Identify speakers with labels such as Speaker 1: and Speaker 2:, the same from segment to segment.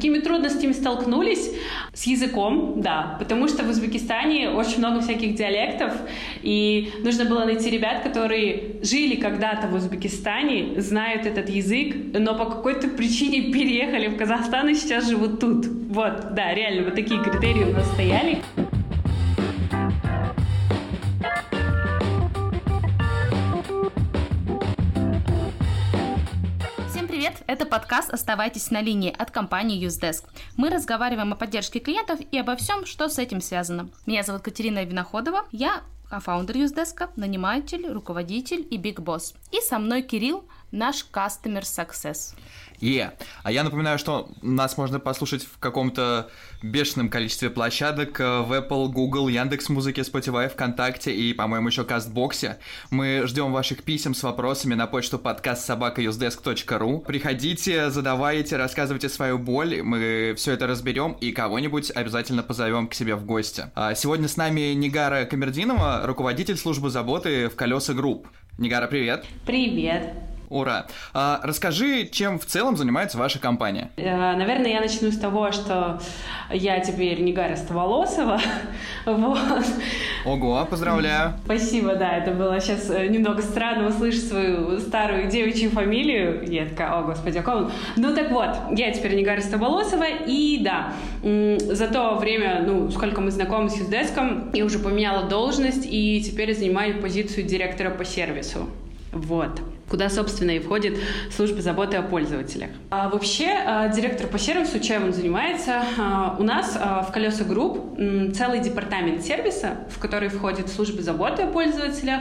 Speaker 1: какими трудностями столкнулись? С языком, да, потому что в Узбекистане очень много всяких диалектов, и нужно было найти ребят, которые жили когда-то в Узбекистане, знают этот язык, но по какой-то причине переехали в Казахстан и сейчас живут тут. Вот, да, реально, вот такие критерии у нас стояли.
Speaker 2: Это подкаст «Оставайтесь на линии» от компании UseDesk. Мы разговариваем о поддержке клиентов и обо всем, что с этим связано. Меня зовут Катерина Виноходова, я фаундер UseDesk, наниматель, руководитель и Big Boss. И со мной Кирилл, наш Customer Success.
Speaker 3: Yeah. А я напоминаю, что нас можно послушать в каком-то бешеном количестве площадок э, в Apple, Google, Яндекс Музыке, Spotify, ВКонтакте и, по-моему, еще Кастбоксе. Мы ждем ваших писем с вопросами на почту подкаст собака Usedesk.ру. Приходите, задавайте, рассказывайте свою боль, мы все это разберем и кого-нибудь обязательно позовем к себе в гости. А сегодня с нами Нигара Камердинова, руководитель службы заботы в Колеса Group. Нигара, привет.
Speaker 1: Привет.
Speaker 3: Ура! А, расскажи, чем в целом занимается ваша компания?
Speaker 1: Э, наверное, я начну с того, что я теперь Нигара Ставолосова. вот.
Speaker 3: Ого, поздравляю.
Speaker 1: Спасибо, да, это было сейчас э, немного странно услышать свою старую девичью фамилию. Я такая, о, господи, о ком? Ну так вот, я теперь Нигара Ставолосова, и да, за то время, ну, сколько мы знакомы с Usedesk ом, я уже поменяла должность, и теперь занимаю позицию директора по сервису. Вот куда, собственно, и входит служба заботы о пользователях. А вообще, а, директор по сервису, чем он занимается? А, у нас а, в Колеса Group целый департамент сервиса, в который входит служба заботы о пользователях,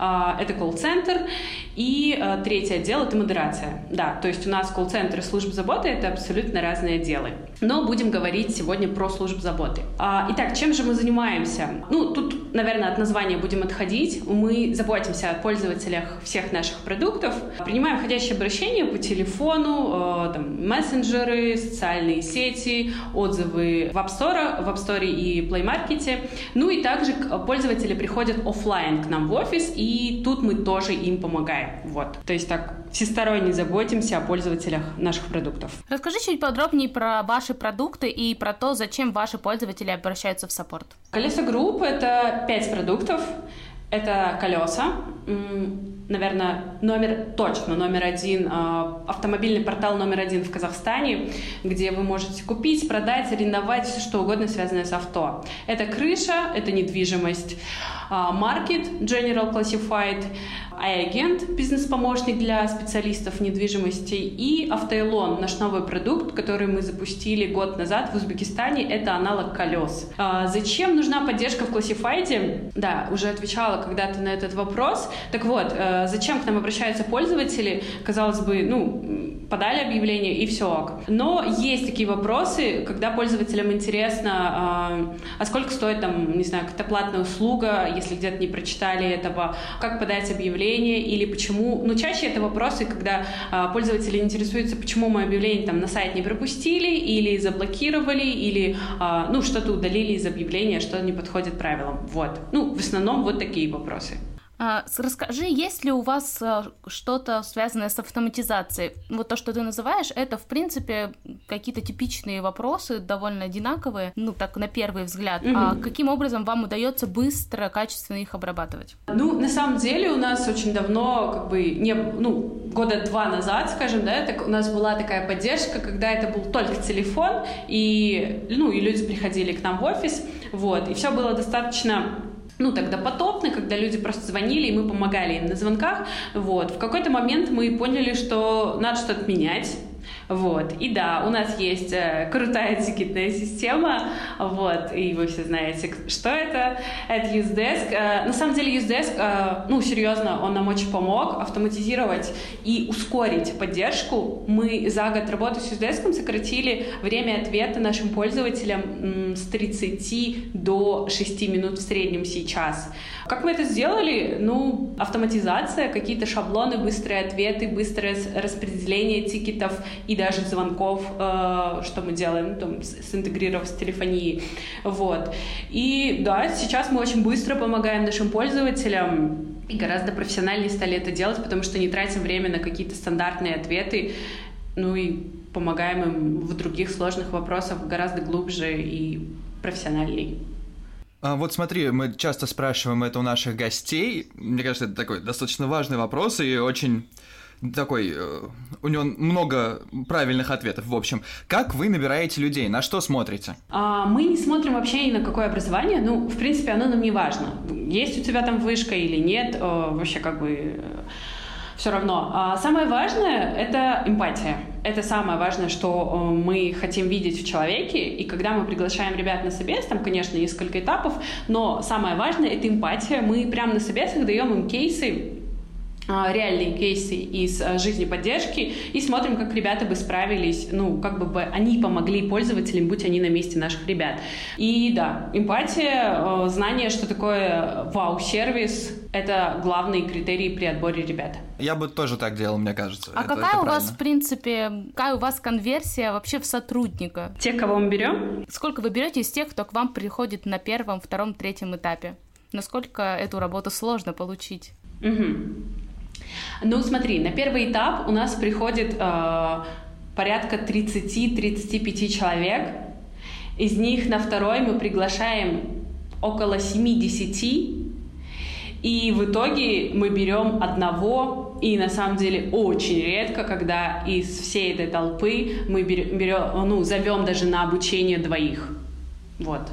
Speaker 1: это колл-центр, и третий отдел — это модерация. Да, то есть у нас колл-центр и служба заботы — это абсолютно разные отделы. Но будем говорить сегодня про службу заботы. Итак, чем же мы занимаемся? Ну, тут, наверное, от названия будем отходить. Мы заботимся о пользователях всех наших продуктов, продуктов. Принимаем входящие обращения по телефону, э, там, мессенджеры, социальные сети, отзывы в App Store, в App Store и Play Market. Ну и также пользователи приходят офлайн к нам в офис, и тут мы тоже им помогаем. Вот. То есть так всесторонне заботимся о пользователях наших продуктов.
Speaker 2: Расскажи чуть подробнее про ваши продукты и про то, зачем ваши пользователи обращаются в саппорт.
Speaker 1: Колеса Групп — это пять продуктов. Это колеса, наверное, номер, точно номер один, а, автомобильный портал номер один в Казахстане, где вы можете купить, продать, арендовать все что угодно, связанное с авто. Это крыша, это недвижимость, а, General Classified, iAgent, бизнес-помощник для специалистов недвижимости, и Автоэлон, наш новый продукт, который мы запустили год назад в Узбекистане, это аналог колес. А, зачем нужна поддержка в Classified? Да, уже отвечала когда-то на этот вопрос. Так вот, э, зачем к нам обращаются пользователи? Казалось бы, ну, подали объявление и все ок. Но есть такие вопросы, когда пользователям интересно, а, а сколько стоит там, не знаю, какая-то платная услуга, если где-то не прочитали этого, как подать объявление или почему. Но чаще это вопросы, когда а, пользователи интересуются, почему мы объявление там на сайт не пропустили или заблокировали, или а, ну что-то удалили из объявления, что не подходит правилам. Вот. Ну, в основном вот такие вопросы.
Speaker 2: А, расскажи, есть ли у вас а, что-то связанное с автоматизацией? Вот то, что ты называешь, это, в принципе, какие-то типичные вопросы, довольно одинаковые, ну, так, на первый взгляд. Угу. А каким образом вам удается быстро, качественно их обрабатывать?
Speaker 1: Ну, на самом деле у нас очень давно, как бы, не, ну, года два назад, скажем, да, так, у нас была такая поддержка, когда это был только телефон, и, ну, и люди приходили к нам в офис, вот, и все было достаточно ну, тогда потопно, когда люди просто звонили, и мы помогали им на звонках. Вот. В какой-то момент мы поняли, что надо что-то менять, вот. И да, у нас есть э, крутая тикетная система, вот, и вы все знаете, что это. Это UseDesk. Э, на самом деле UseDesk, э, ну, серьезно, он нам очень помог автоматизировать и ускорить поддержку. Мы за год работы с UseDesk сократили время ответа нашим пользователям с 30 до 6 минут в среднем сейчас. Как мы это сделали? Ну, автоматизация, какие-то шаблоны, быстрые ответы, быстрое распределение тикетов и даже звонков, э, что мы делаем, там, синтегрировав с телефонией. Вот. И да, сейчас мы очень быстро помогаем нашим пользователям и гораздо профессиональнее стали это делать, потому что не тратим время на какие-то стандартные ответы. Ну и помогаем им в других сложных вопросах гораздо глубже и профессиональней.
Speaker 3: А вот смотри, мы часто спрашиваем это у наших гостей. Мне кажется, это такой достаточно важный вопрос и очень такой, э, у него много правильных ответов. В общем, как вы набираете людей, на что смотрите?
Speaker 1: А, мы не смотрим вообще ни на какое образование, ну, в принципе, оно нам не важно. Есть у тебя там вышка или нет, вообще как бы э, все равно. А самое важное — это эмпатия. Это самое важное, что э, мы хотим видеть в человеке. И когда мы приглашаем ребят на собес, там, конечно, несколько этапов, но самое важное — это эмпатия. Мы прямо на собесах даем им кейсы, реальные кейсы из а, жизни поддержки и смотрим, как ребята бы справились, ну, как бы, бы они помогли пользователям, будь они на месте наших ребят. И да, эмпатия, а, знание, что такое вау-сервис, это главные критерии при отборе ребят.
Speaker 3: Я бы тоже так делал, мне кажется.
Speaker 2: А это, какая это у вас, в принципе, какая у вас конверсия вообще в сотрудника?
Speaker 1: Тех, кого мы берем?
Speaker 2: Сколько вы берете из тех, кто к вам приходит на первом, втором, третьем этапе? Насколько эту работу сложно получить?
Speaker 1: Угу. Ну, смотри, на первый этап у нас приходит э, порядка 30-35 человек. Из них на второй мы приглашаем около 70. И в итоге мы берем одного, и на самом деле очень редко, когда из всей этой толпы мы берем, ну, зовем даже на обучение двоих. Вот.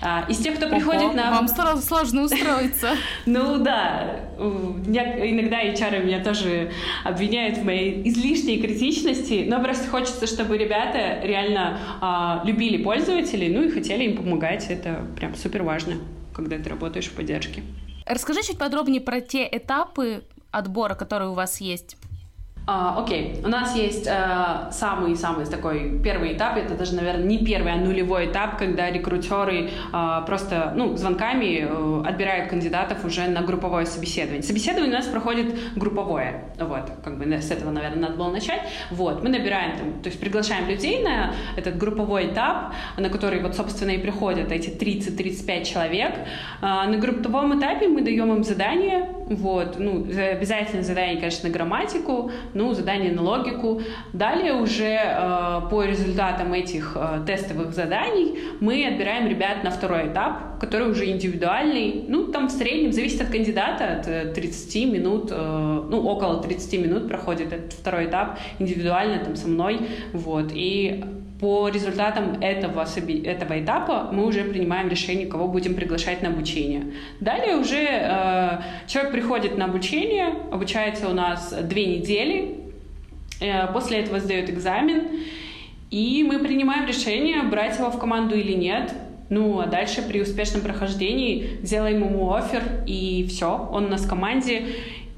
Speaker 1: А, из тех, кто приходит Ого, на...
Speaker 2: Вам сразу сложно устроиться.
Speaker 1: Ну да, иногда HR меня тоже обвиняют в моей излишней критичности, но просто хочется, чтобы ребята реально а, любили пользователей, ну и хотели им помогать. Это прям супер важно, когда ты работаешь в поддержке.
Speaker 2: Расскажи чуть подробнее про те этапы отбора, которые у вас есть.
Speaker 1: А, окей, у нас есть самый-самый uh, такой первый этап, это даже, наверное, не первый, а нулевой этап, когда рекрутеры uh, просто, ну, звонками э, отбирают кандидатов уже на групповое собеседование. Собеседование у нас проходит групповое, вот, как бы с этого, наверное, надо было начать. Вот, мы набираем, там, то есть приглашаем людей на этот групповой этап, на который вот, собственно, и приходят эти 30-35 человек. На групповом этапе мы даем им задание, вот, ну, обязательно задание, конечно, на грамматику, ну, задание на логику. Далее уже э, по результатам этих э, тестовых заданий мы отбираем ребят на второй этап, который уже индивидуальный. Ну, там в среднем, зависит от кандидата, от 30 э, минут, ну, около 30 минут проходит этот второй этап индивидуально там со мной, вот. И по результатам этого, этого этапа мы уже принимаем решение, кого будем приглашать на обучение. Далее уже э, человек приходит на обучение, обучается у нас две недели, э, после этого сдает экзамен, и мы принимаем решение, брать его в команду или нет. Ну, а дальше при успешном прохождении делаем ему офер, и все, он у нас в команде,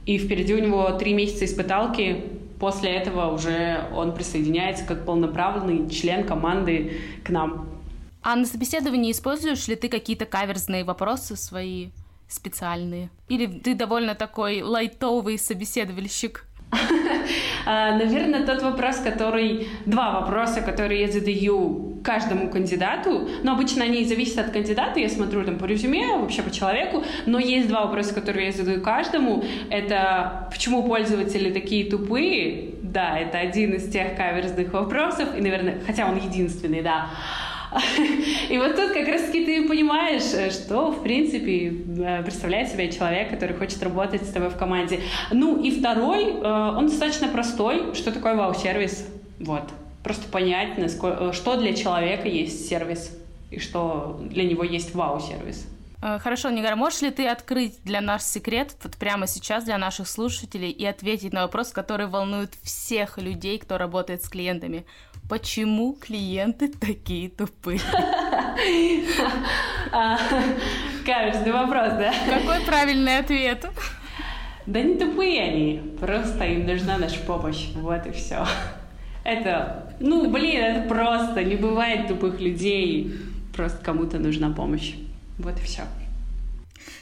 Speaker 1: и впереди у него три месяца испыталки, после этого уже он присоединяется как полноправный член команды к нам.
Speaker 2: А на собеседовании используешь ли ты какие-то каверзные вопросы свои специальные? Или ты довольно такой лайтовый собеседовальщик?
Speaker 1: А, наверное, тот вопрос, который... Два вопроса, которые я задаю каждому кандидату, но обычно они зависят от кандидата, я смотрю там по резюме, вообще по человеку, но есть два вопроса, которые я задаю каждому. Это почему пользователи такие тупые? Да, это один из тех каверзных вопросов, и, наверное, хотя он единственный, да. И вот тут как раз-таки ты понимаешь, что, в принципе, э, представляет себя человек, который хочет работать с тобой в команде. Ну и второй, э, он достаточно простой. Что такое вау-сервис? Вот. Просто понять, насколько, что для человека есть сервис и что для него есть вау-сервис.
Speaker 2: Хорошо, Нигар, можешь ли ты открыть для нас секрет вот прямо сейчас для наших слушателей и ответить на вопрос, который волнует всех людей, кто работает с клиентами? Почему клиенты такие тупые?
Speaker 1: А, каверзный вопрос, да?
Speaker 2: Какой правильный ответ?
Speaker 1: Да не тупые они, просто им нужна наша помощь, вот и все. Это, ну, блин, это просто, не бывает тупых людей, просто кому-то нужна помощь, вот и все.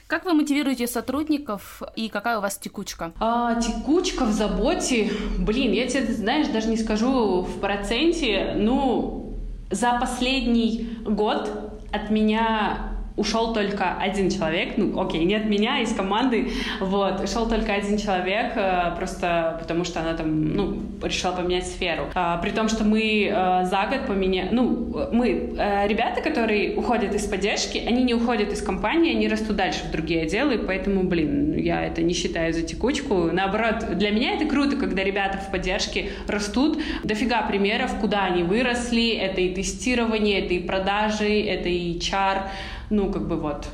Speaker 2: Как вы мотивируете сотрудников и какая у вас текучка?
Speaker 1: А, текучка в заботе, блин, я тебе, знаешь, даже не скажу в проценте, ну, за последний год от меня ушел только один человек, ну, окей, нет меня из команды, вот, ушел только один человек, э, просто потому что она там, ну, решила поменять сферу. А, при том, что мы э, за год поменяли, ну, мы, э, ребята, которые уходят из поддержки, они не уходят из компании, они растут дальше в другие отделы, поэтому, блин, я это не считаю за текучку. Наоборот, для меня это круто, когда ребята в поддержке растут. Дофига примеров, куда они выросли, это и тестирование, это и продажи, это и чар, ну, как бы вот.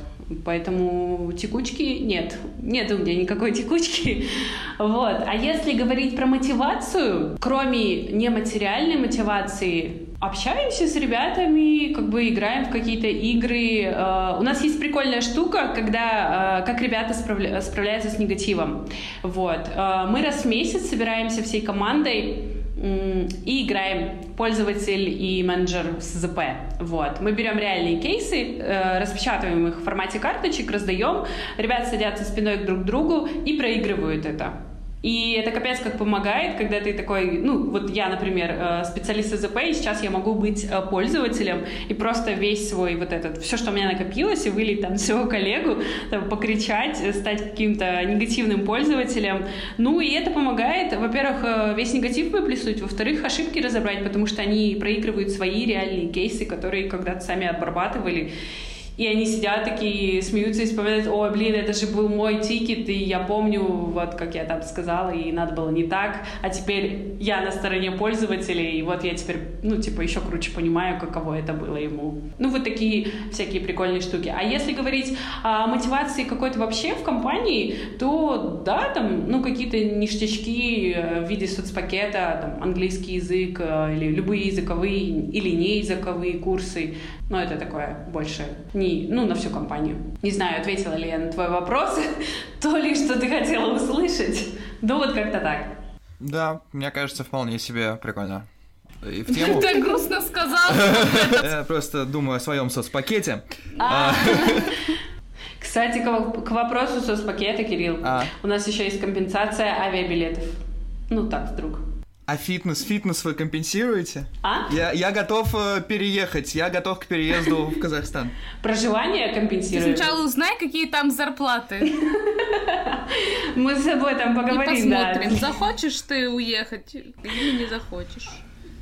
Speaker 1: Поэтому текучки нет. Нет у меня никакой текучки. Вот. А если говорить про мотивацию, кроме нематериальной мотивации, общаемся с ребятами, как бы играем в какие-то игры. Э, у нас есть прикольная штука, когда э, как ребята справля справляются с негативом. Вот. Э, мы раз в месяц собираемся всей командой и играем пользователь и менеджер с ЗП. Вот. Мы берем реальные кейсы, э, распечатываем их в формате карточек, раздаем, ребята садятся спиной друг к другу и проигрывают это. И это капец как помогает, когда ты такой, ну, вот я, например, э, специалист ЗП, и сейчас я могу быть э, пользователем и просто весь свой вот этот, все, что у меня накопилось, и вылить там своего коллегу, там, покричать, э, стать каким-то негативным пользователем. Ну, и это помогает, во-первых, весь негатив выплеснуть, во-вторых, ошибки разобрать, потому что они проигрывают свои реальные кейсы, которые когда-то сами обрабатывали, и они сидят такие, смеются и вспоминают, ой, блин, это же был мой тикет, и я помню, вот как я там сказала, и надо было не так, а теперь я на стороне пользователей, и вот я теперь, ну, типа, еще круче понимаю, каково это было ему. Ну, вот такие всякие прикольные штуки. А если говорить о мотивации какой-то вообще в компании, то, да, там, ну, какие-то ништячки э, в виде соцпакета, там, английский язык, э, или любые языковые или неязыковые курсы, но это такое больше не, ну, на всю компанию. Не знаю, ответила ли я на твой вопрос, то ли, что ты хотела услышать. Ну, вот как-то так.
Speaker 3: Да, мне кажется, вполне себе прикольно. И в тему...
Speaker 2: Ты грустно сказал.
Speaker 3: Я просто думаю о своем соцпакете.
Speaker 1: А. Кстати, к вопросу соцпакета, Кирилл. А. У нас еще есть компенсация авиабилетов. Ну так, вдруг.
Speaker 3: А фитнес, фитнес вы компенсируете?
Speaker 1: А?
Speaker 3: Я, я готов э, переехать, я готов к переезду в Казахстан.
Speaker 1: Проживание компенсируем.
Speaker 2: Ты сначала узнай, какие там зарплаты.
Speaker 1: Мы с тобой там поговорим, И
Speaker 2: посмотрим, захочешь ты уехать или не захочешь.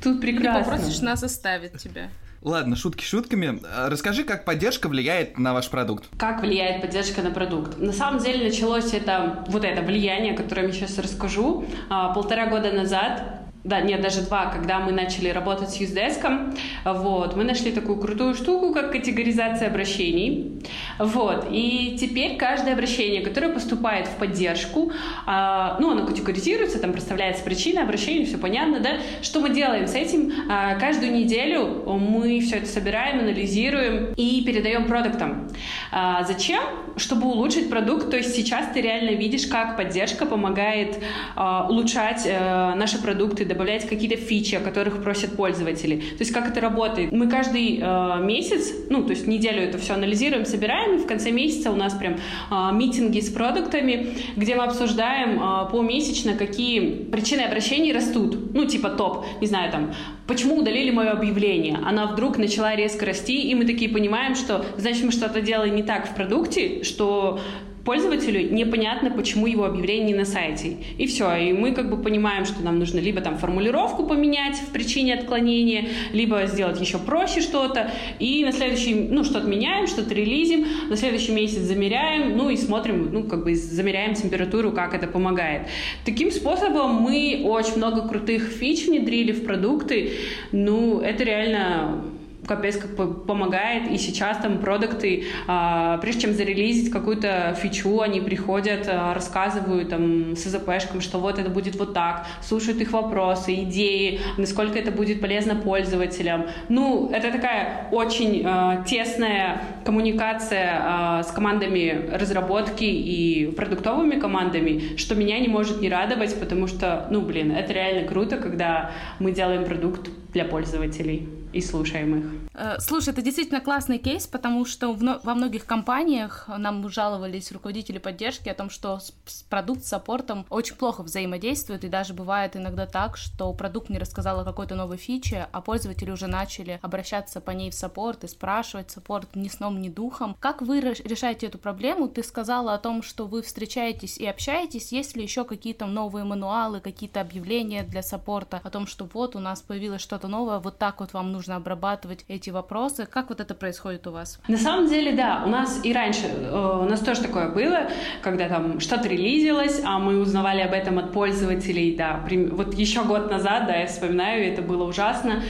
Speaker 1: Тут прекрасно.
Speaker 2: Или попросишь нас оставить тебя.
Speaker 3: Ладно, шутки шутками. Расскажи, как поддержка влияет на ваш продукт.
Speaker 1: Как влияет поддержка на продукт? На самом деле началось это, вот это влияние, которое я сейчас расскажу, а, полтора года назад да, нет, даже два, когда мы начали работать с юздеском, вот, мы нашли такую крутую штуку, как категоризация обращений, вот, и теперь каждое обращение, которое поступает в поддержку, а, ну, оно категоризируется, там проставляется причина обращения, все понятно, да, что мы делаем с этим? А, каждую неделю мы все это собираем, анализируем и передаем продуктам. А, зачем? Чтобы улучшить продукт, то есть сейчас ты реально видишь, как поддержка помогает а, улучшать а, наши продукты, добавлять какие-то фичи, о которых просят пользователи. То есть как это работает? Мы каждый э, месяц, ну, то есть неделю это все анализируем, собираем, и в конце месяца у нас прям э, митинги с продуктами, где мы обсуждаем э, помесячно, какие причины обращений растут. Ну, типа топ, не знаю, там, почему удалили мое объявление? Она вдруг начала резко расти, и мы такие понимаем, что, значит, мы что-то делаем не так в продукте, что пользователю непонятно, почему его объявление не на сайте. И все. И мы как бы понимаем, что нам нужно либо там формулировку поменять в причине отклонения, либо сделать еще проще что-то. И на следующий, ну, что-то меняем, что-то релизим, на следующий месяц замеряем, ну и смотрим, ну, как бы замеряем температуру, как это помогает. Таким способом мы очень много крутых фич внедрили в продукты. Ну, это реально капец как помогает, и сейчас там продукты, а, прежде чем зарелизить какую-то фичу, они приходят, а, рассказывают там с АЗПшкам, что вот это будет вот так, слушают их вопросы, идеи, насколько это будет полезно пользователям. Ну, это такая очень а, тесная коммуникация с командами разработки и продуктовыми командами, что меня не может не радовать, потому что, ну, блин, это реально круто, когда мы делаем продукт для пользователей. И слушаем их.
Speaker 2: Э, слушай, это действительно классный кейс, потому что во многих компаниях нам жаловались руководители поддержки о том, что продукт с саппортом очень плохо взаимодействует, и даже бывает иногда так, что продукт не рассказал о какой-то новой фиче, а пользователи уже начали обращаться по ней в саппорт и спрашивать саппорт ни сном, ни духом. Как вы решаете эту проблему? Ты сказала о том, что вы встречаетесь и общаетесь. Есть ли еще какие-то новые мануалы, какие-то объявления для саппорта о том, что вот у нас появилось что-то новое, вот так вот вам нужно обрабатывать эти вопросы? Как вот это происходит у вас?
Speaker 1: На самом деле, да, у нас и раньше, э, у нас тоже такое было, когда там что-то релизилось, а мы узнавали об этом от пользователей, да, вот еще год назад, да, я вспоминаю, это было ужасно.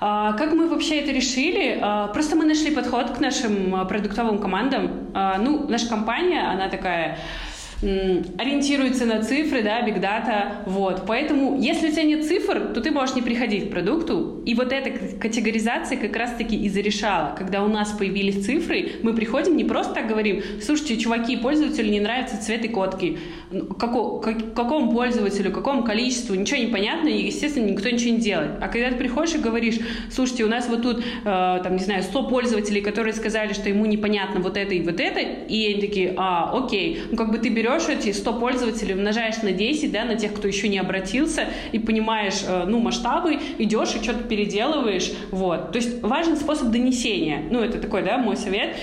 Speaker 1: А, как мы вообще это решили? А, просто мы нашли подход к нашим а, продуктовым командам. Ну, наша компания, она такая ориентируется на цифры, да, big data, вот. Поэтому, если у тебя нет цифр, то ты можешь не приходить к продукту, и вот эта категоризация как раз-таки и зарешала. Когда у нас появились цифры, мы приходим, не просто так говорим, слушайте, чуваки, пользователю не нравятся цветы котки, ну, како, как, какому пользователю, какому количеству, ничего не понятно, и, естественно, никто ничего не делает. А когда ты приходишь и говоришь, слушайте, у нас вот тут, э, там, не знаю, 100 пользователей, которые сказали, что ему непонятно вот это и вот это, и они такие, а, окей, ну, как бы ты берешь эти 100 пользователей, умножаешь на 10, да, на тех, кто еще не обратился, и понимаешь, э, ну, масштабы, идешь и что-то переделываешь, вот. То есть важен способ донесения. Ну, это такой, да, мой совет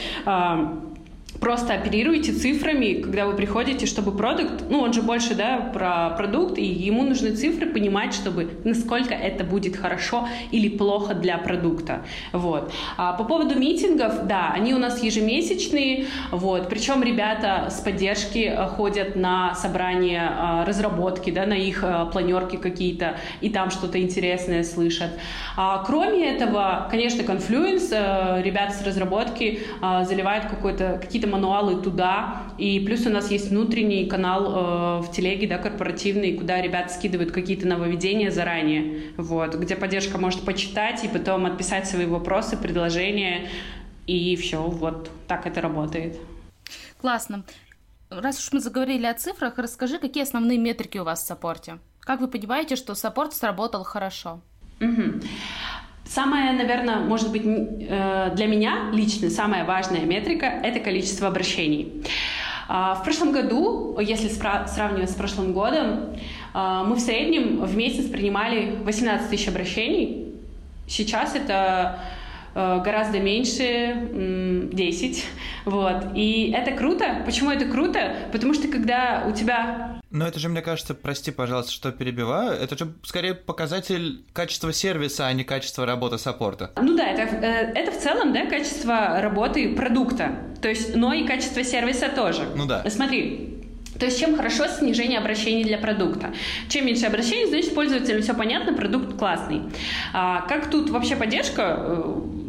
Speaker 1: просто оперируйте цифрами, когда вы приходите, чтобы продукт, ну, он же больше, да, про продукт, и ему нужны цифры понимать, чтобы насколько это будет хорошо или плохо для продукта, вот. А по поводу митингов, да, они у нас ежемесячные, вот, причем ребята с поддержки э, ходят на собрания э, разработки, да, на их э, планерки какие-то, и там что-то интересное слышат. А кроме этого, конечно, Confluence, ребята с разработки заливают какой-то, какие-то мануалы туда. И плюс у нас есть внутренний канал э, в телеге, да, корпоративный, куда ребята скидывают какие-то нововведения заранее, вот, где поддержка может почитать и потом отписать свои вопросы, предложения, и все, вот так это работает.
Speaker 2: Классно. Раз уж мы заговорили о цифрах, расскажи, какие основные метрики у вас в саппорте? Как вы понимаете, что саппорт сработал хорошо?
Speaker 1: Угу. Самая, наверное, может быть, э, для меня лично самая важная метрика — это количество обращений. А, в прошлом году, если сравнивать с прошлым годом, а, мы в среднем в месяц принимали 18 тысяч обращений. Сейчас это э, гораздо меньше 10. Вот. И это круто. Почему это круто? Потому что когда у тебя
Speaker 3: но это же, мне кажется, прости, пожалуйста, что перебиваю, это же скорее показатель качества сервиса, а не качества работы саппорта.
Speaker 1: Ну да, это, э, это в целом, да, качество работы продукта, то есть, но и качество сервиса тоже.
Speaker 3: Ну да.
Speaker 1: Смотри, то есть чем хорошо снижение обращений для продукта? Чем меньше обращений, значит пользователю все понятно, продукт классный. А, как тут вообще поддержка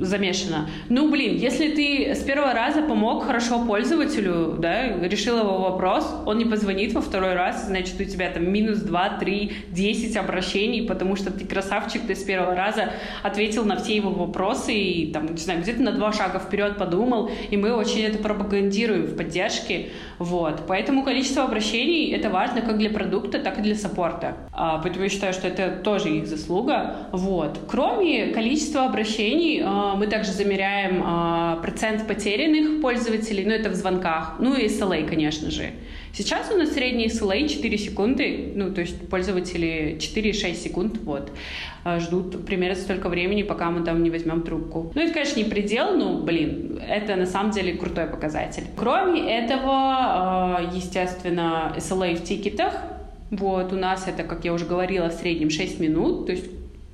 Speaker 1: замешана? Ну, блин, если ты с первого раза помог хорошо пользователю, да, решил его вопрос, он не позвонит во второй раз, значит у тебя там минус 2, 3, 10 обращений, потому что ты красавчик, ты с первого раза ответил на все его вопросы и там, не знаю, где-то на два шага вперед подумал, и мы очень это пропагандируем в поддержке, вот. Поэтому количество обращений — это важно как для продукта, так и для саппорта. А, поэтому я считаю, что это тоже их заслуга. Вот. Кроме количества обращений, а, мы также замеряем а, процент потерянных пользователей, ну это в звонках, ну и SLA, конечно же. Сейчас у нас средний SLA 4 секунды, ну, то есть пользователи 4-6 секунд, вот, а, ждут примерно столько времени, пока мы там не возьмем трубку. Ну, это, конечно, не предел, но, блин, это на самом деле крутой показатель. Кроме этого, естественно, SLA в тикетах, вот, у нас это, как я уже говорила, в среднем 6 минут, то есть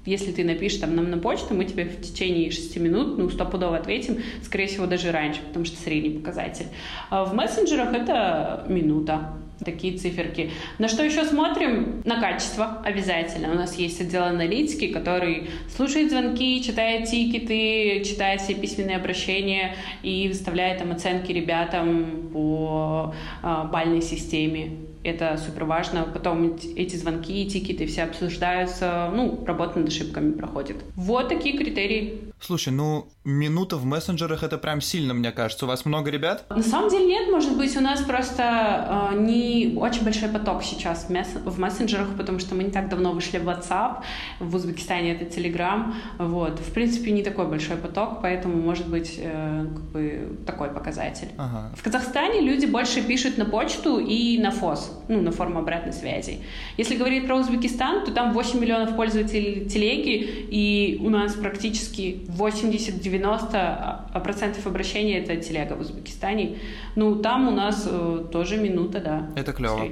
Speaker 1: если ты напишешь там нам на почту, мы тебе в течение 6 минут, ну, стопудово ответим, скорее всего, даже раньше, потому что средний показатель. А в мессенджерах это минута такие циферки. На что еще смотрим? На качество обязательно. У нас есть отдел аналитики, который слушает звонки, читает тикеты, читает все письменные обращения и выставляет там оценки ребятам по э, бальной системе. Это супер важно. Потом эти звонки, тикеты все обсуждаются, ну, работа над ошибками проходит. Вот такие критерии.
Speaker 3: Слушай, ну, минута в мессенджерах это прям сильно, мне кажется. У вас много ребят?
Speaker 1: На самом деле нет, может быть, у нас просто э, не очень большой поток сейчас в, месс- в мессенджерах, потому что мы не так давно вышли в WhatsApp, в Узбекистане это Telegram, вот. В принципе, не такой большой поток, поэтому, может быть, э, как бы такой показатель.
Speaker 3: Ага.
Speaker 1: В Казахстане люди больше пишут на почту и на фос, ну, на форму обратной связи. Если говорить про Узбекистан, то там 8 миллионов пользователей телеги, и у нас практически 80-90 процентов обращений это телега в Узбекистане. Ну, там у нас э, тоже минута, да.
Speaker 3: Это клево.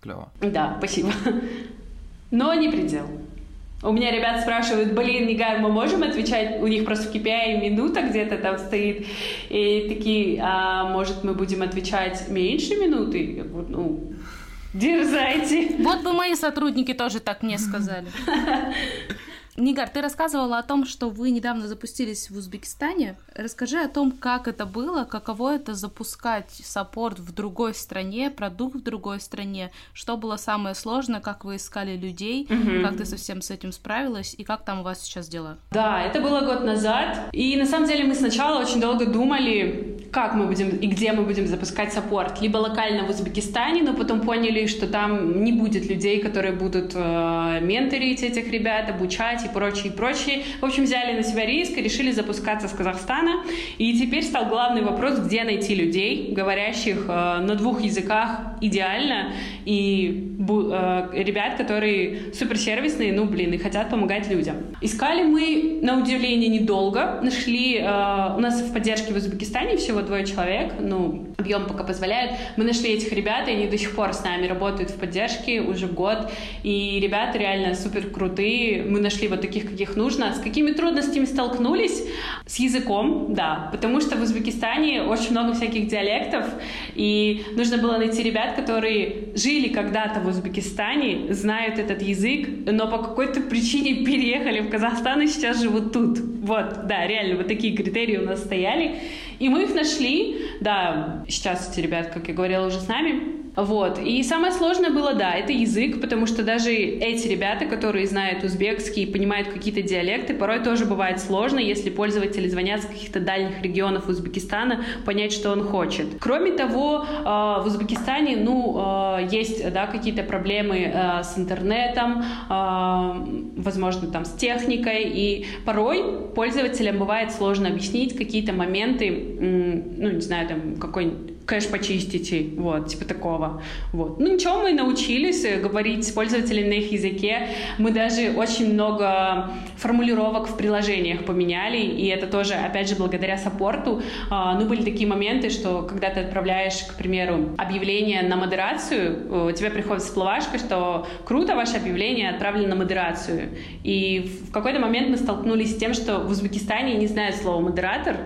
Speaker 3: Клево.
Speaker 1: Да, спасибо. Но не предел. У меня ребят спрашивают, блин, Нигар, мы можем отвечать? У них просто в KPI минута где-то там стоит. И такие, а может, мы будем отвечать меньше минуты? Я говорю, ну, дерзайте.
Speaker 2: Вот бы мои сотрудники тоже так мне сказали. Нигар, ты рассказывала о том, что вы недавно запустились в Узбекистане. Расскажи о том, как это было, каково это запускать саппорт в другой стране, продукт в другой стране, что было самое сложное, как вы искали людей,
Speaker 1: Мгм.
Speaker 2: как ты совсем с этим справилась и как там у вас сейчас дела.
Speaker 1: Да, это было год назад. И на самом деле мы сначала очень долго думали, как мы будем и где мы будем запускать саппорт. Либо локально в Узбекистане, но потом поняли, что там не будет людей, которые будут э, менторить этих ребят, обучать и прочее, прочее. В общем, взяли на себя риск и решили запускаться с Казахстана. И теперь стал главный вопрос, где найти людей, говорящих э, на двух языках идеально, и э, ребят, которые суперсервисные, ну, блин, и хотят помогать людям. Искали мы, на удивление, недолго. Нашли, э, у нас в поддержке в Узбекистане всего двое человек, ну, объем пока позволяет. Мы нашли этих ребят, и они до сих пор с нами работают в поддержке уже год. И ребята реально супер крутые. Мы нашли вот таких, каких нужно. С какими трудностями столкнулись? С языком, да. Потому что в Узбекистане очень много всяких диалектов, и нужно было найти ребят, которые жили когда-то в Узбекистане, знают этот язык, но по какой-то причине переехали в Казахстан и сейчас живут тут. Вот, да, реально, вот такие критерии у нас стояли. И мы их нашли, да, сейчас эти ребят, как я говорила, уже с нами. Вот. И самое сложное было, да, это язык, потому что даже эти ребята, которые знают узбекский, понимают какие-то диалекты, порой тоже бывает сложно, если пользователи звонят с каких-то дальних регионов Узбекистана, понять, что он хочет. Кроме того, э, в Узбекистане, ну, э, есть, да, какие-то проблемы э, с интернетом, возможно, там, с техникой, и порой пользователям бывает сложно объяснить какие-то моменты, ну, не знаю, там, какой-нибудь кэш почистите, вот, типа такого. Вот. Ну ничего, мы научились э, говорить с пользователями на их языке. Мы даже очень много формулировок в приложениях поменяли, и это тоже, опять же, благодаря саппорту. А, Ну, были такие моменты, что когда ты отправляешь, к примеру, объявление на модерацию, у тебя приходит всплывашка, что круто, ваше объявление отправлено на модерацию. И в какой-то момент мы столкнулись с тем, что в Узбекистане не знают слово «модератор»,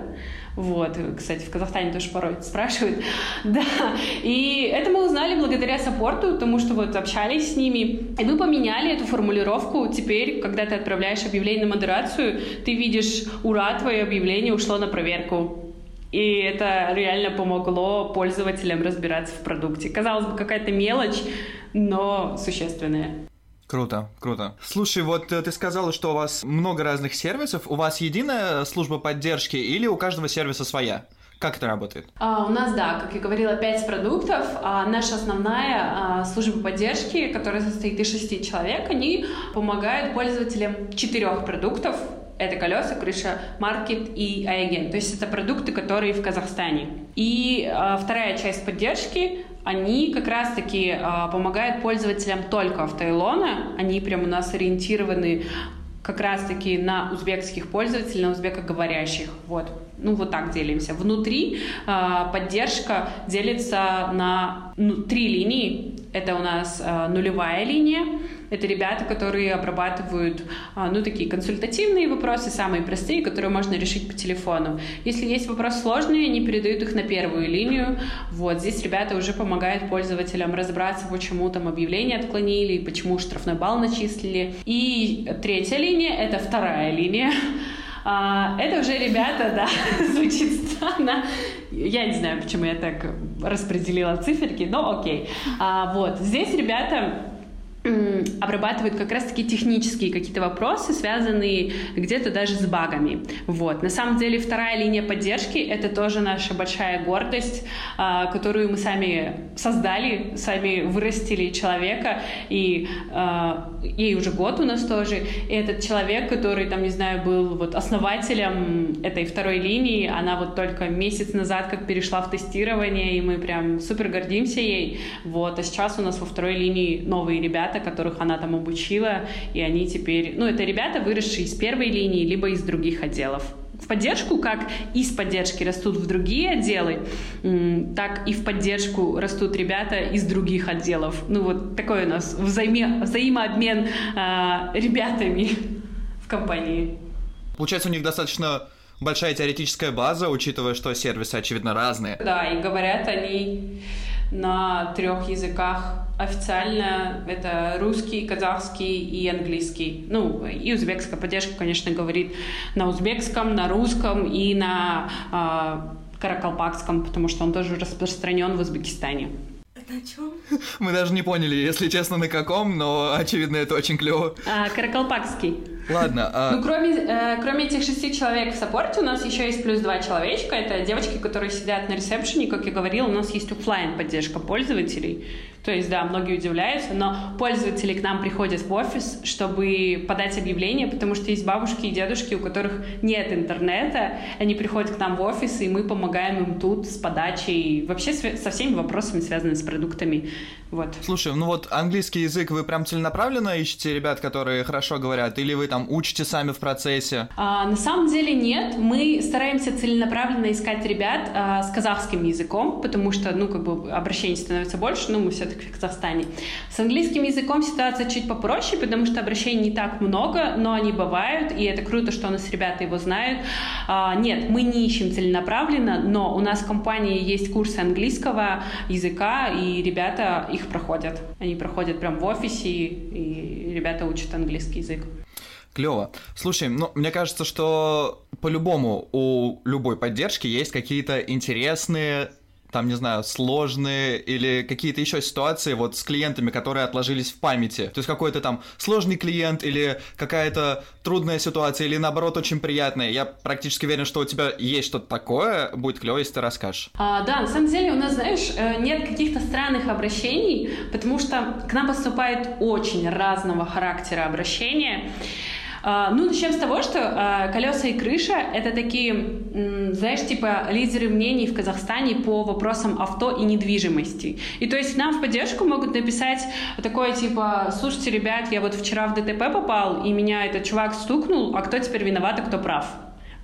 Speaker 1: вот, кстати, в Казахстане тоже порой спрашивают. Да, и это мы узнали благодаря саппорту, потому что вот общались с ними, и мы поменяли эту формулировку. Теперь, когда ты отправляешь объявление на модерацию, ты видишь, ура, твое объявление ушло на проверку. И это реально помогло пользователям разбираться в продукте. Казалось бы, какая-то мелочь, но существенная.
Speaker 3: Круто, круто. Слушай, вот э, ты сказала, что у вас много разных сервисов. У вас единая служба поддержки или у каждого сервиса своя? Как это работает?
Speaker 1: А, у нас, да, как я говорила, 5 продуктов. А наша основная а, служба поддержки, которая состоит из 6 человек, они помогают пользователям четырех продуктов. Это колеса, крыша, маркет и айген. То есть это продукты, которые в Казахстане. И а, вторая часть поддержки они как раз-таки а, помогают пользователям только автоэлона. Они прям у нас ориентированы как раз-таки на узбекских пользователей, на узбекоговорящих. Вот. Ну, вот так делимся. Внутри а, поддержка делится на ну, три линии. Это у нас а, нулевая линия. Это ребята, которые обрабатывают, а, ну, такие консультативные вопросы, самые простые, которые можно решить по телефону. Если есть вопросы сложные, они передают их на первую линию. Вот, здесь ребята уже помогают пользователям разобраться, почему там объявление отклонили, почему штрафной балл начислили. И третья линия — это вторая линия. А, это уже ребята, да, звучит странно. Я не знаю, почему я так распределила циферки, но окей. А, вот, здесь ребята обрабатывают как раз-таки технические какие-то вопросы, связанные где-то даже с багами. Вот. На самом деле вторая линия поддержки — это тоже наша большая гордость, а, которую мы сами создали, сами вырастили человека, и а, ей уже год у нас тоже. И этот человек, который, там, не знаю, был вот основателем этой второй линии, она вот только месяц назад как перешла в тестирование, и мы прям супер гордимся ей. Вот. А сейчас у нас во второй линии новые ребята, ребята, которых она там обучила, и они теперь... Ну, это ребята, выросшие из первой линии, либо из других отделов в поддержку, как из поддержки растут в другие отделы, так и в поддержку растут ребята из других отделов. Ну вот такой у нас взаиме, взаимообмен э, ребятами в компании.
Speaker 3: Получается, у них достаточно большая теоретическая база, учитывая, что сервисы, очевидно, разные.
Speaker 1: Да, и говорят они на трех языках официально это русский, казахский и английский. Ну, и узбекская поддержка, конечно, говорит на узбекском, на русском и на э, каракалпакском, потому что он тоже распространен в Узбекистане.
Speaker 2: О чем?
Speaker 3: Мы даже не поняли, если честно, на каком, но очевидно, это очень клево.
Speaker 1: А, каракалпакский.
Speaker 3: Ладно.
Speaker 1: А... Ну, кроме, э, кроме этих шести человек в саппорте, у нас еще есть плюс два человечка. Это девочки, которые сидят на ресепшене. Как я говорила, у нас есть офлайн поддержка пользователей. То есть, да, многие удивляются, но пользователи к нам приходят в офис, чтобы подать объявление, потому что есть бабушки и дедушки, у которых нет интернета, они приходят к нам в офис, и мы помогаем им тут с подачей, вообще со всеми вопросами, связанными с продуктами. Вот.
Speaker 3: Слушай, ну вот английский язык вы прям целенаправленно ищете ребят, которые хорошо говорят, или вы там учите сами в процессе?
Speaker 1: А, на самом деле нет, мы стараемся целенаправленно искать ребят а, с казахским языком, потому что, ну, как бы обращений становится больше, ну, мы все-таки в Казахстане. С английским языком ситуация чуть попроще, потому что обращений не так много, но они бывают, и это круто, что у нас ребята его знают. А, нет, мы не ищем целенаправленно, но у нас в компании есть курсы английского языка, и ребята их проходят. Они проходят прям в офисе, и ребята учат английский язык.
Speaker 3: Клево. Слушай, ну, мне кажется, что по-любому у любой поддержки есть какие-то интересные там, не знаю, сложные или какие-то еще ситуации вот с клиентами, которые отложились в памяти. То есть какой-то там сложный клиент или какая-то трудная ситуация или наоборот очень приятная. Я практически уверен, что у тебя есть что-то такое. Будет клево, если ты расскажешь.
Speaker 1: А, да, на самом деле у нас, знаешь, э, нет каких-то странных обращений, потому что к нам поступает очень разного характера обращения. А, ну, начнем с того, что а, колеса и крыша — это такие, знаешь, типа лидеры мнений в Казахстане по вопросам авто и недвижимости. И то есть нам в поддержку могут написать такое, типа, слушайте, ребят, я вот вчера в ДТП попал, и меня этот чувак стукнул, а кто теперь виноват, а кто прав?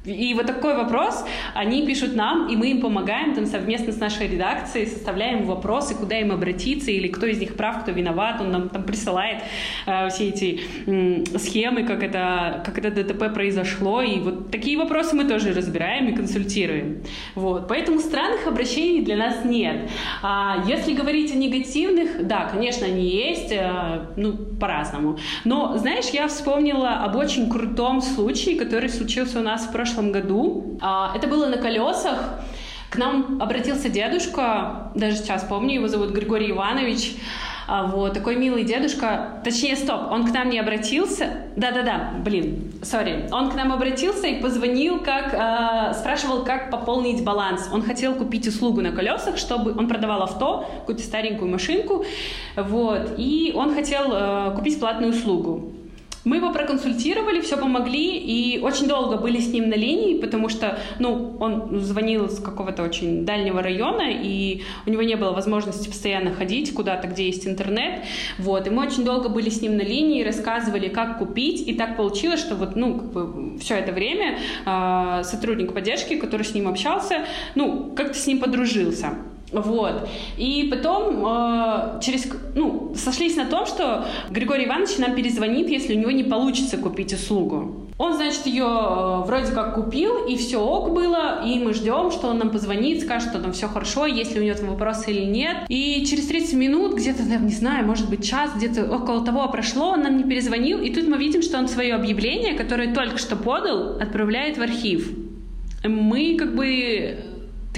Speaker 1: И вот такой вопрос они пишут нам, и мы им помогаем там совместно с нашей редакцией, составляем вопросы, куда им обратиться, или кто из них прав, кто виноват. Он нам там присылает э, все эти э, схемы, как это, как это ДТП произошло. И вот такие вопросы мы тоже разбираем и консультируем. Вот. Поэтому странных обращений для нас нет. А если говорить о негативных, да, конечно, они есть, э, ну, по-разному. Но, знаешь, я вспомнила об очень крутом случае, который случился у нас в прошлом прошлом году. А, это было на колесах. К нам обратился дедушка, даже сейчас помню, его зовут Григорий Иванович. А, вот, такой милый дедушка. Точнее, стоп, он к нам не обратился. Да-да-да, блин, сори. Он к нам обратился и позвонил, как, э, спрашивал, как пополнить баланс. Он хотел купить услугу на колесах, чтобы... Он продавал авто, какую-то старенькую машинку, вот, и он хотел э, купить платную услугу. Мы его проконсультировали, все помогли, и очень долго были с ним на линии, потому что, ну, он звонил с какого-то очень дальнего района, и у него не было возможности постоянно ходить куда-то, где есть интернет, вот, и мы очень долго были с ним на линии, рассказывали, как купить, и так получилось, что вот, ну, как бы все это время э, сотрудник поддержки, который с ним общался, ну, как-то с ним подружился. Вот. И потом э, через, ну, сошлись на том, что Григорий Иванович нам перезвонит, если у него не получится купить услугу. Он, значит, ее э, вроде как купил, и все ок было, и мы ждем, что он нам позвонит, скажет, что там все хорошо, есть ли у него там вопросы или нет. И через 30 минут, где-то, не знаю, может быть час, где-то около того прошло, он нам не перезвонил, и тут мы видим, что он свое объявление, которое только что подал, отправляет в архив. Мы как бы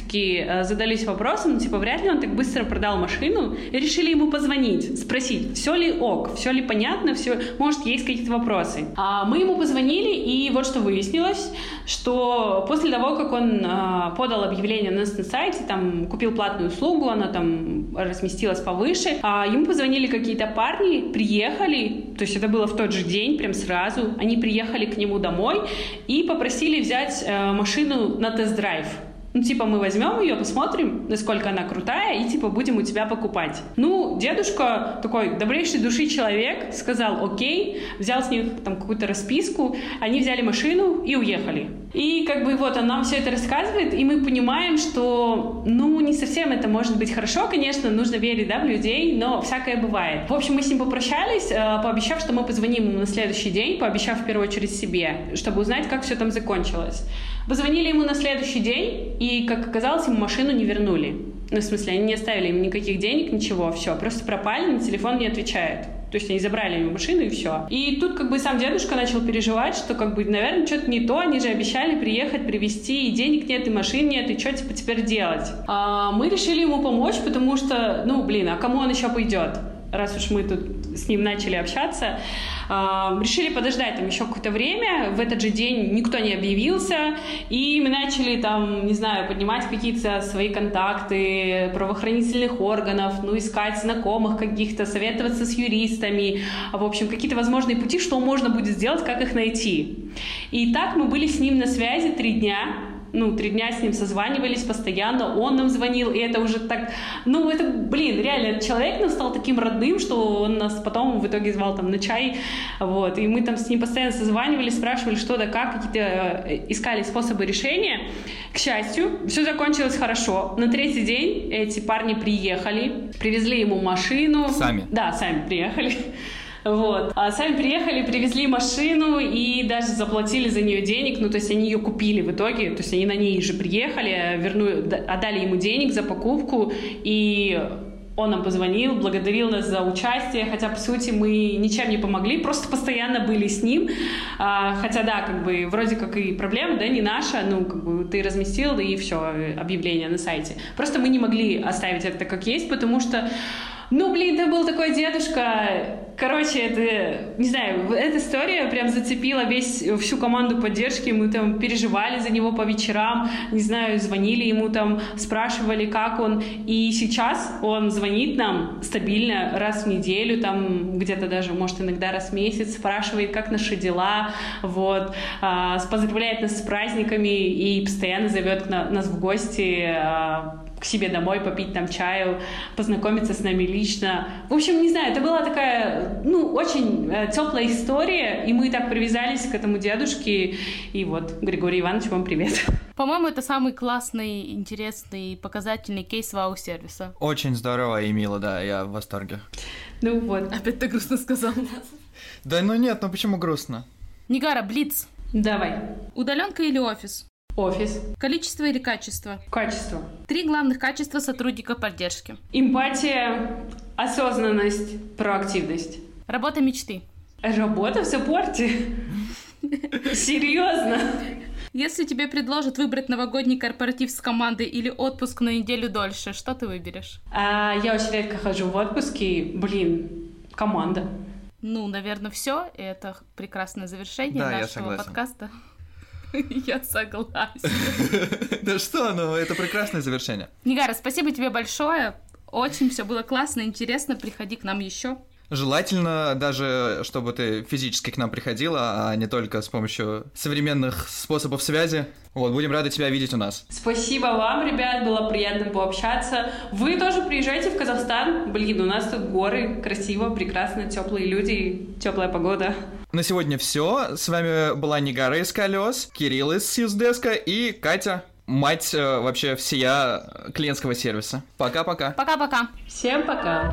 Speaker 1: таки э, задались вопросом, ну, типа, вряд ли он так быстро продал машину, и решили ему позвонить, спросить, все ли ок, все ли понятно, все, может, есть какие-то вопросы. А мы ему позвонили, и вот что выяснилось, что после того, как он э, подал объявление у нас на сайте, там, купил платную услугу, она там разместилась повыше, а ему позвонили какие-то парни, приехали, то есть это было в тот же день, прям сразу, они приехали к нему домой и попросили взять э, машину на тест-драйв. Ну, типа, мы возьмем ее, посмотрим, насколько она крутая, и, типа, будем у тебя покупать. Ну, дедушка такой добрейший души человек, сказал окей, взял с них там какую-то расписку, они взяли машину и уехали. И как бы вот он нам все это рассказывает, и мы понимаем, что, ну, не совсем это может быть хорошо, конечно, нужно верить, да, в людей, но всякое бывает. В общем, мы с ним попрощались, э, пообещав, что мы позвоним ему на следующий день, пообещав в первую очередь себе, чтобы узнать, как все там закончилось. Позвонили ему на следующий день, и, как оказалось, ему машину не вернули. Ну, в смысле, они не оставили ему никаких денег, ничего, все, просто пропали, на телефон не отвечает. То есть они забрали ему машину и все. И тут как бы сам дедушка начал переживать, что как бы, наверное, что-то не то, они же обещали приехать, привезти, и денег нет, и машин нет, и что типа теперь делать? А мы решили ему помочь, потому что, ну, блин, а кому он еще пойдет? Раз уж мы тут с ним начали общаться, э, решили подождать там еще какое-то время. В этот же день никто не объявился, и мы начали там, не знаю, поднимать какие-то свои контакты правоохранительных органов, ну, искать знакомых каких-то, советоваться с юристами, в общем, какие-то возможные пути, что можно будет сделать, как их найти. И так мы были с ним на связи три дня, ну, три дня с ним созванивались постоянно, он нам звонил, и это уже так, ну, это, блин, реально, человек нам стал таким родным, что он нас потом в итоге звал там на чай, вот, и мы там с ним постоянно созванивались, спрашивали, что да как, какие-то э, искали способы решения. К счастью, все закончилось хорошо. На третий день эти парни приехали, привезли ему машину.
Speaker 3: Сами?
Speaker 1: Да, сами приехали. Вот. А сами приехали, привезли машину и даже заплатили за нее денег. Ну, то есть они ее купили в итоге. То есть они на ней же приехали, верну, отдали ему денег за покупку. И он нам позвонил, благодарил нас за участие, хотя, по сути, мы ничем не помогли, просто постоянно были с ним. А, хотя, да, как бы, вроде как и проблема, да, не наша, ну, как бы, ты разместил, и все, объявление на сайте. Просто мы не могли оставить это как есть, потому что ну, блин, там был такой дедушка. Короче, это, не знаю, эта история прям зацепила весь, всю команду поддержки. Мы там переживали за него по вечерам, не знаю, звонили ему там, спрашивали, как он. И сейчас он звонит нам стабильно раз в неделю, там где-то даже, может, иногда раз в месяц, спрашивает, как наши дела, вот, а, поздравляет нас с праздниками и постоянно зовет нас в гости а, к себе домой попить там чаю, познакомиться с нами лично. В общем, не знаю, это была такая, ну, очень э, теплая история, и мы так привязались к этому дедушке. И вот, Григорий Иванович, вам привет.
Speaker 2: По-моему, это самый классный, интересный, показательный кейс вау-сервиса.
Speaker 3: Очень здорово и мило, да, я в восторге.
Speaker 1: Ну вот.
Speaker 2: Опять ты грустно сказал.
Speaker 3: Да ну нет, ну почему грустно?
Speaker 2: Нигара, Блиц.
Speaker 1: Давай.
Speaker 2: Удаленка или офис?
Speaker 1: Офис.
Speaker 2: Количество или качество?
Speaker 1: Качество.
Speaker 2: Три главных качества сотрудника поддержки.
Speaker 1: Эмпатия, осознанность, проактивность.
Speaker 2: Работа мечты.
Speaker 1: Работа в саппорте? Серьезно?
Speaker 2: Если тебе предложат выбрать новогодний корпоратив с командой или отпуск на неделю дольше, что ты выберешь?
Speaker 1: А, я очень редко хожу в отпуски. Блин, команда.
Speaker 2: Ну, наверное, все. Это прекрасное завершение
Speaker 3: да,
Speaker 2: нашего подкаста. Я согласен.
Speaker 3: Да что, ну это прекрасное завершение.
Speaker 2: Нигара, спасибо тебе большое. Очень все было классно, интересно. Приходи к нам еще.
Speaker 3: Желательно даже, чтобы ты физически к нам приходила, а не только с помощью современных способов связи. Вот, будем рады тебя видеть у нас.
Speaker 1: Спасибо вам, ребят, было приятно пообщаться. Вы тоже приезжайте в Казахстан. Блин, у нас тут горы, красиво, прекрасно, теплые люди, теплая погода.
Speaker 3: На сегодня все. С вами была Нигара из колес, Кирилл из Сьюздеска и Катя мать э, вообще всея клиентского сервиса. Пока-пока.
Speaker 2: Пока-пока.
Speaker 1: Всем пока.